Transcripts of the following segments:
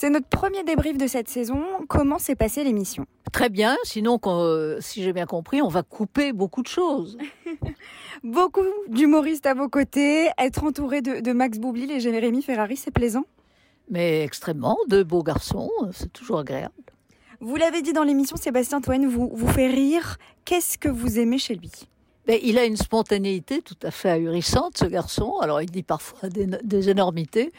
C'est notre premier débrief de cette saison. Comment s'est passée l'émission? Très bien, sinon, euh, si j'ai bien compris, on va couper beaucoup de choses. Beaucoup d'humoristes à vos côtés, être entouré de, de Max Boublil et Jérémy Ferrari, c'est plaisant? Mais extrêmement, de beaux garçons, c'est toujours agréable. Vous l'avez dit dans l'émission, Sébastien Toen vous, vous fait rire. Qu'est-ce que vous aimez chez lui? Mais il a une spontanéité tout à fait ahurissante, ce garçon. Alors, il dit parfois des, des énormités,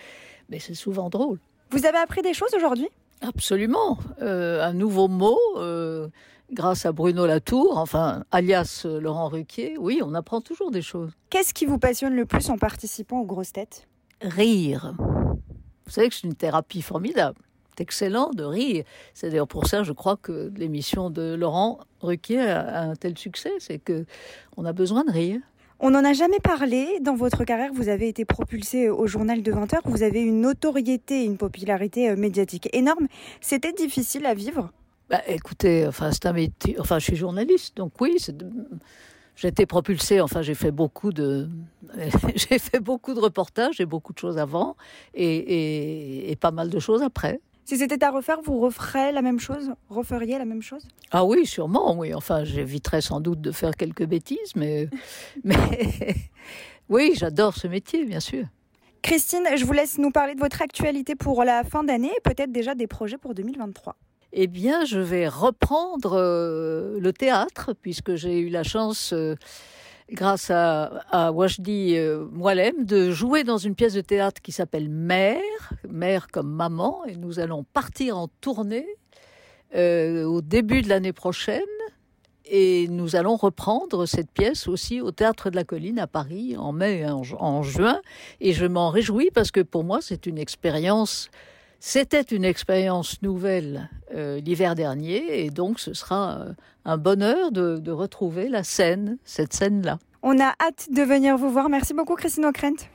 mais c'est souvent drôle. Vous avez appris des choses aujourd'hui? Absolument. Euh, un nouveau mot, euh, grâce à Bruno Latour, enfin, alias euh, Laurent Ruquier. Oui, on apprend toujours des choses. Qu'est-ce qui vous passionne le plus en participant aux grosses têtes? Rire. Vous savez que c'est une thérapie formidable. C'est excellent de rire. C'est d'ailleurs pour ça, je crois, que l'émission de Laurent Ruquier a un tel succès. C'est que on a besoin de rire. On n'en a jamais parlé. Dans votre carrière, vous avez été propulsé au journal de 20 heures. Vous avez une notoriété, une popularité euh, médiatique énorme. C'était difficile à vivre? Bah, Écoutez, enfin, c'est un métier. Enfin, je suis journaliste, donc oui, j'ai été propulsée. Enfin, j'ai fait beaucoup de, j'ai fait beaucoup de reportages et beaucoup de choses avant, et, et, et pas mal de choses après. Si c'était à refaire, vous referiez la même chose? Referiez la même chose? Ah oui, sûrement, oui. Enfin, j'éviterais sans doute de faire quelques bêtises, mais, mais oui, j'adore ce métier, bien sûr. Christine, je vous laisse nous parler de votre actualité pour la fin d'année et peut-être déjà des projets pour 2023. Eh bien, je vais reprendre euh, le théâtre, puisque j'ai eu la chance... Euh, grâce à, à Wajdi euh, Moualem, de jouer dans une pièce de théâtre qui s'appelle Mère, Mère comme maman, et nous allons partir en tournée euh, au début de l'année prochaine. Et nous allons reprendre cette pièce aussi au Théâtre de la Colline à Paris en mai et en juin. Et je m'en réjouis parce que pour moi, c'est une expérience c'était une expérience nouvelle euh, l'hiver dernier et donc ce sera euh, un bonheur de, de, retrouver la scène, cette scène-là. On a hâte de venir vous voir. Merci beaucoup Christine O'Krent.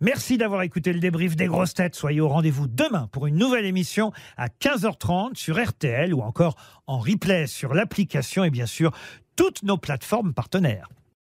Merci d'avoir écouté le débrief des grosses têtes. Soyez au rendez-vous demain pour une nouvelle émission à 15h30 sur RTL ou encore en replay sur l'application et bien sûr toutes nos plateformes partenaires.